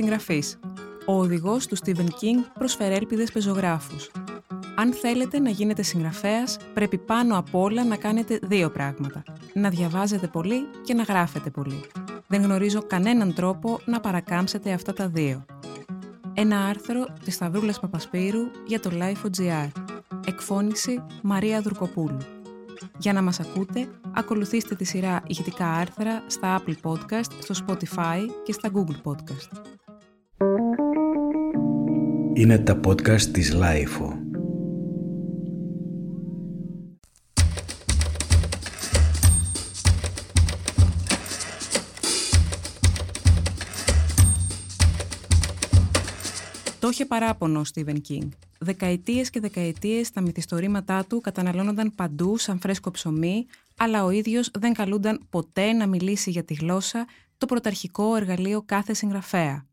Περισυγγραφής. Ο οδηγός του Stephen King προσφέρει έλπιδες πεζογράφους. Αν θέλετε να γίνετε συγγραφέας, πρέπει πάνω απ' όλα να κάνετε δύο πράγματα. Να διαβάζετε πολύ και να γράφετε πολύ. Δεν γνωρίζω κανέναν τρόπο να παρακάμψετε αυτά τα δύο. Ένα άρθρο της Σταυρούλας Παπασπύρου για το Life.gr. Εκφώνηση Μαρία Δουρκοπούλου. Για να μας ακούτε, ακολουθήστε τη σειρά ηχητικά άρθρα στα Apple Podcast, στο Spotify και στα Google Podcast. Είναι τα podcast της Life. Το είχε παράπονο ο Στίβεν Κίνγκ. Δεκαετίες και δεκαετίες τα μυθιστορήματά του καταναλώνονταν παντού σαν φρέσκο ψωμί, αλλά ο ίδιος δεν καλούνταν ποτέ να μιλήσει για τη γλώσσα, το πρωταρχικό εργαλείο κάθε συγγραφέα.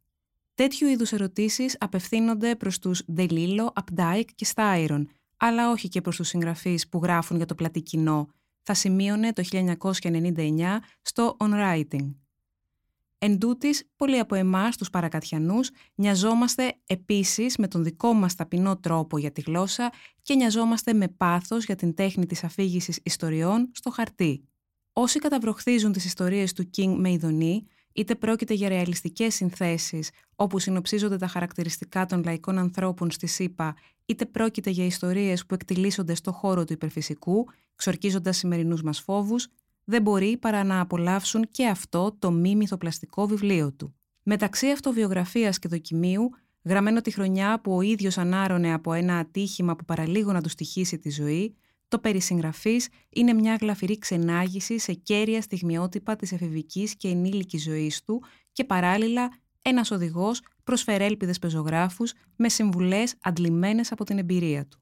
Τέτοιου είδους ερωτήσεις απευθύνονται προς τους Ντελίλο, Απντάικ και Στάιρον, αλλά όχι και προς τους συγγραφείς που γράφουν για το πλατύ κοινό, θα σημείωνε το 1999 στο On Writing. Εν τούτοις, πολλοί από εμάς, τους παρακατιανούς, νοιαζόμαστε επίσης με τον δικό μας ταπεινό τρόπο για τη γλώσσα και νοιαζόμαστε με πάθος για την τέχνη της αφήγησης ιστοριών στο χαρτί. Όσοι καταβροχθίζουν τις ιστορίες του King με ηδονή, είτε πρόκειται για ρεαλιστικές συνθέσεις όπου συνοψίζονται τα χαρακτηριστικά των λαϊκών ανθρώπων στη ΣΥΠΑ, είτε πρόκειται για ιστορίες που εκτιλήσονται στο χώρο του υπερφυσικού, ξορκίζοντας σημερινούς μας φόβους, δεν μπορεί παρά να απολαύσουν και αυτό το μη μυθοπλαστικό βιβλίο του. Μεταξύ αυτοβιογραφίας και δοκιμίου, γραμμένο τη χρονιά που ο ίδιος ανάρωνε από ένα ατύχημα που παραλίγο να του στοιχήσει τη ζωή, το περισυγγραφής είναι μια γλαφυρή ξενάγηση σε κέρια στιγμιότυπα της εφηβικής και ενήλικης ζωής του και παράλληλα ένας οδηγός προσφερέλπιδες πεζογράφους με συμβουλές αντλημένες από την εμπειρία του.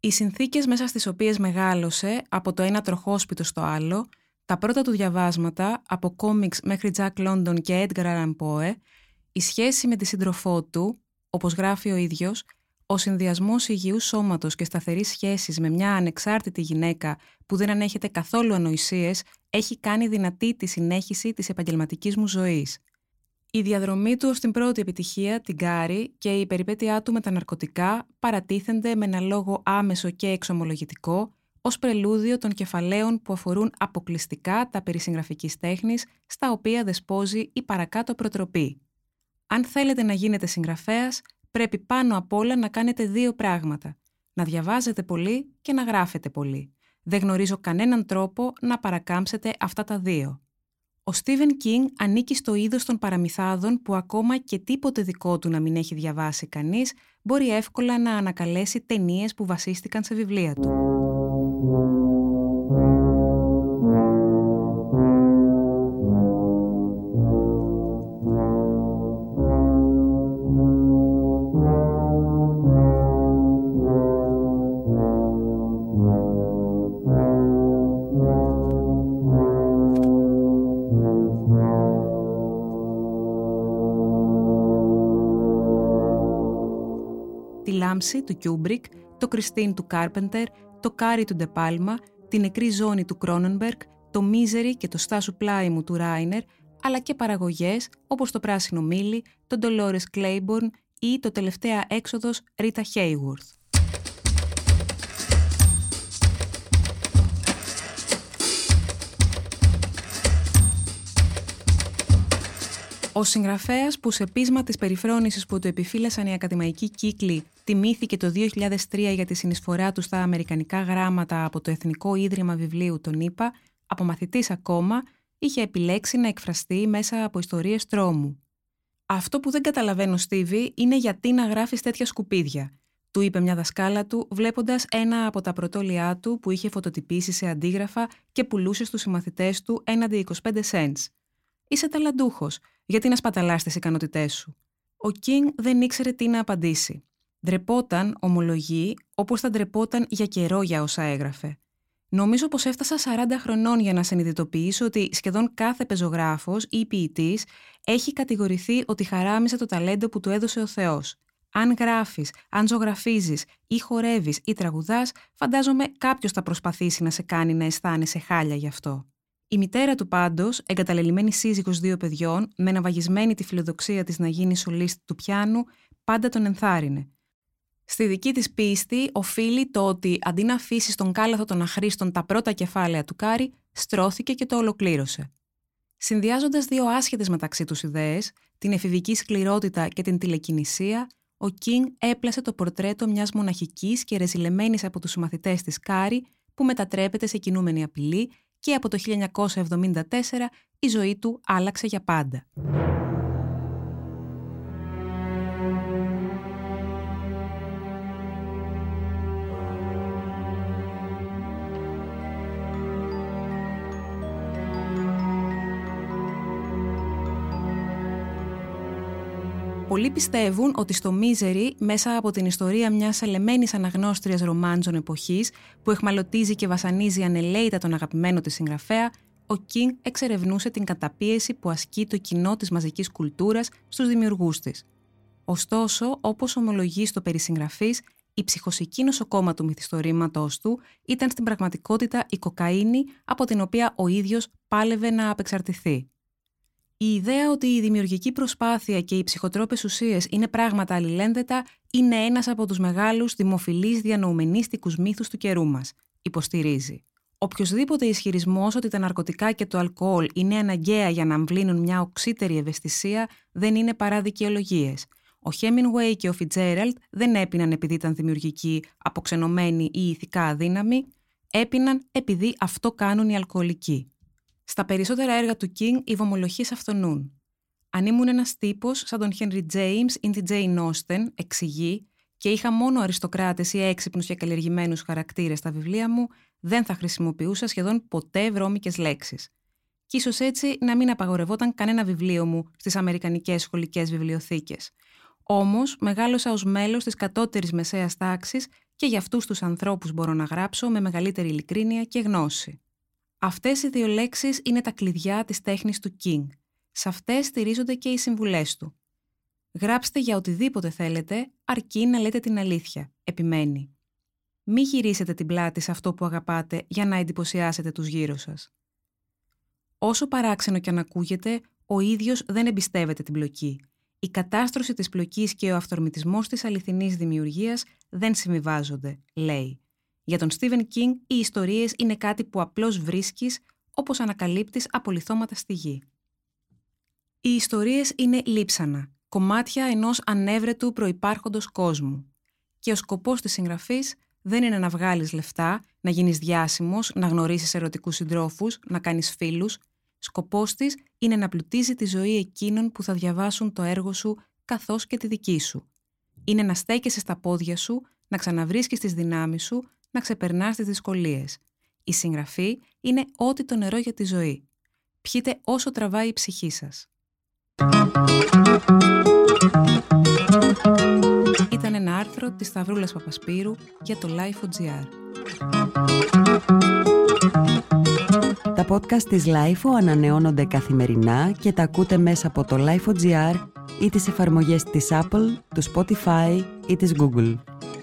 Οι συνθήκες μέσα στις οποίες μεγάλωσε από το ένα τροχόσπιτο στο άλλο τα πρώτα του διαβάσματα, από κόμιξ μέχρι Jack London και Edgar Allan Poe, η σχέση με τη σύντροφό του, όπως γράφει ο ίδιος, ο συνδυασμός υγιούς σώματος και σταθερής σχέσης με μια ανεξάρτητη γυναίκα που δεν ανέχεται καθόλου ανοησίες, έχει κάνει δυνατή τη συνέχιση της επαγγελματικής μου ζωής. Η διαδρομή του ως την πρώτη επιτυχία, την Κάρι, και η περιπέτειά του με τα ναρκωτικά παρατίθενται με ένα λόγο άμεσο και εξομολογητικό, ως πρελούδιο των κεφαλαίων που αφορούν αποκλειστικά τα περί συγγραφικής τέχνης, στα οποία δεσπόζει η παρακάτω προτροπή. Αν θέλετε να γίνετε συγγραφέας, πρέπει πάνω απ' όλα να κάνετε δύο πράγματα. Να διαβάζετε πολύ και να γράφετε πολύ. Δεν γνωρίζω κανέναν τρόπο να παρακάμψετε αυτά τα δύο. Ο Στίβεν Κίνγκ ανήκει στο είδος των παραμυθάδων που ακόμα και τίποτε δικό του να μην έχει διαβάσει κανείς μπορεί εύκολα να ανακαλέσει ταινίες που βασίστηκαν σε βιβλία του. Τη λάμψη του Κιούμπρικ, το Κριστίν του Κάρπεντερ, το Κάρι του Ντεπάλμα, την νεκρή ζώνη του Κρόνενμπεργκ, το Μίζερι και το Στάσου Πλάι μου του Ράινερ, αλλά και παραγωγές όπως το Πράσινο Μίλι, το Ντολόρες Κλέιμπορν ή το τελευταία έξοδος Ρίτα Χέιγουρθ. Ο συγγραφέας που σε πείσμα της περιφρόνησης που του επιφύλασαν οι ακαδημαϊκοί κύκλοι τιμήθηκε το 2003 για τη συνεισφορά του στα αμερικανικά γράμματα από το Εθνικό Ίδρυμα Βιβλίου των ΗΠΑ, από μαθητής ακόμα, είχε επιλέξει να εκφραστεί μέσα από ιστορίες τρόμου. Αυτό που δεν καταλαβαίνω, Στίβι, είναι γιατί να γράφεις τέτοια σκουπίδια, του είπε μια δασκάλα του, βλέποντας ένα από τα πρωτόλια του που είχε φωτοτυπήσει σε αντίγραφα και πουλούσε στους συμμαθητές του έναντι 25 cents. Είσαι ταλαντούχος, γιατί να σπαταλάς τις ικανότητές σου; Ο Κίνγκ δεν ήξερε τι να απαντήσει. Ντρεπόταν, ομολογεί, όπως θα ντρεπόταν για καιρό για όσα έγραφε. Νομίζω πως έφτασα 40 χρονών για να συνειδητοποιήσω ότι σχεδόν κάθε πεζογράφος ή ποιητής έχει κατηγορηθεί ότι χαράμισε το ταλέντο που του έδωσε ο Θεός. Αν γράφεις, αν ζωγραφίζεις ή χορεύεις ή τραγουδάς, φαντάζομαι κάποιος θα προσπαθήσει να σε κάνει να αισθάνεσαι χάλια γι' αυτό. Η μητέρα του πάντως, εγκαταλελειμμένη σύζυγος δύο παιδιών, με ναυαγισμένη τη φιλοδοξία της να γίνει σολίστη του πιάνου, πάντα τον ενθάρρυνε. Στη δική της πίστη οφείλει το ότι αντί να αφήσει στον κάλαθο των αχρήστων τα πρώτα κεφάλαια του Κάρι, στρώθηκε και το ολοκλήρωσε. Συνδυάζοντας δύο άσχετες μεταξύ τους ιδέες, την εφηβική σκληρότητα και την τηλεκινησία, ο Κίνγκ έπλασε το πορτρέτο μιας μοναχικής και ρεζιλεμένης από τους μαθητές της Κάρι, που μετατρέπεται σε κινούμενη απειλή και από το 1974 η ζωή του άλλαξε για πάντα. Πολλοί πιστεύουν ότι στο Μίζερι, μέσα από την ιστορία μιας ελεμένης αναγνώστριας ρομάντζων εποχής, που εχμαλωτίζει και βασανίζει ανελαίητα τον αγαπημένο της συγγραφέα, ο Κίνγκ εξερευνούσε την καταπίεση που ασκεί το κοινό της μαζικής κουλτούρας στους δημιουργούς της. Ωστόσο, όπως ομολογεί στο περισυγγραφής, η ψυχοσική νοσοκόμα του μυθιστορήματός του ήταν στην πραγματικότητα η κοκαίνη από την οποία ο ίδιος πάλευε να απεξαρτηθεί. Η ιδέα ότι η δημιουργική προσπάθεια και οι ψυχοτρόπες ουσίες είναι πράγματα αλληλένδετα είναι ένας από τους μεγάλους δημοφιλείς διανοουμενίστικους μύθους του καιρού μας, υποστηρίζει. Οποιοδήποτε ισχυρισμός ότι τα ναρκωτικά και το αλκοόλ είναι αναγκαία για να αμβλύνουν μια οξύτερη ευαισθησία δεν είναι παρά δικαιολογίες. Ο Χέμινγκουέι και ο Φιτζέραλτ δεν έπιναν επειδή ήταν δημιουργικοί, αποξενωμένοι ή ηθικά αδύναμοι, έπιναν επειδή αυτό κάνουν οι αλκοολικοί. Στα περισσότερα έργα του King οι βομολοχίε αυθονούν. Αν ήμουν ένας τύπος σαν τον Henry James ή την Jane Austen, εξηγεί, και είχα μόνο αριστοκράτες ή έξυπνους και καλλιεργημένους χαρακτήρες στα βιβλία μου, δεν θα χρησιμοποιούσα σχεδόν ποτέ βρώμικες λέξεις. Κι ίσως έτσι να μην απαγορευόταν κανένα βιβλίο μου στις Αμερικανικές σχολικές βιβλιοθήκες. Όμως, μεγάλωσα ως μέλος της κατώτερης μεσαίας τάξης και για αυτούς τους ανθρώπους μπορώ να γράψω με μεγαλύτερη ειλικρίνεια και γνώση. Αυτές οι δύο λέξεις είναι τα κλειδιά της τέχνης του King. Σε αυτές στηρίζονται και οι συμβουλές του. Γράψτε για οτιδήποτε θέλετε, αρκεί να λέτε την αλήθεια, επιμένει. Μη γυρίσετε την πλάτη σε αυτό που αγαπάτε για να εντυπωσιάσετε τους γύρω σας. Όσο παράξενο κι αν ακούγεται, ο ίδιος δεν εμπιστεύεται την πλοκή. Η κατάστρωση της πλοκής και ο αυθορμητισμός της αληθινής δημιουργίας δεν συμβιβάζονται, λέει. Για τον Στίβεν Κίνγκ οι ιστορίες είναι κάτι που απλώς βρίσκεις όπως ανακαλύπτεις απολυθώματα στη γη. Οι ιστορίες είναι λείψανα, κομμάτια ενός ανέβρετου προϋπάρχοντος κόσμου. Και ο σκοπός της συγγραφής δεν είναι να βγάλεις λεφτά, να γίνεις διάσημος, να γνωρίσεις ερωτικούς συντρόφους, να κάνεις φίλους. Σκοπός της είναι να πλουτίζει τη ζωή εκείνων που θα διαβάσουν το έργο σου καθώς και τη δική σου. Είναι να στέκεσαι στα πόδια σου, να ξαναβρίσκεις τις δυνάμεις σου, να ξεπερνάς τις δυσκολίες. Η συγγραφή είναι ό,τι το νερό για τη ζωή. Πιείτε όσο τραβάει η ψυχή σας. Ήταν ένα άρθρο της Σταυρούλας Παπασπύρου για το Life.gr. Τα podcast της Life ανανεώνονται καθημερινά και τα ακούτε μέσα από το Life.gr ή τις εφαρμογές της Apple, του Spotify ή της Google.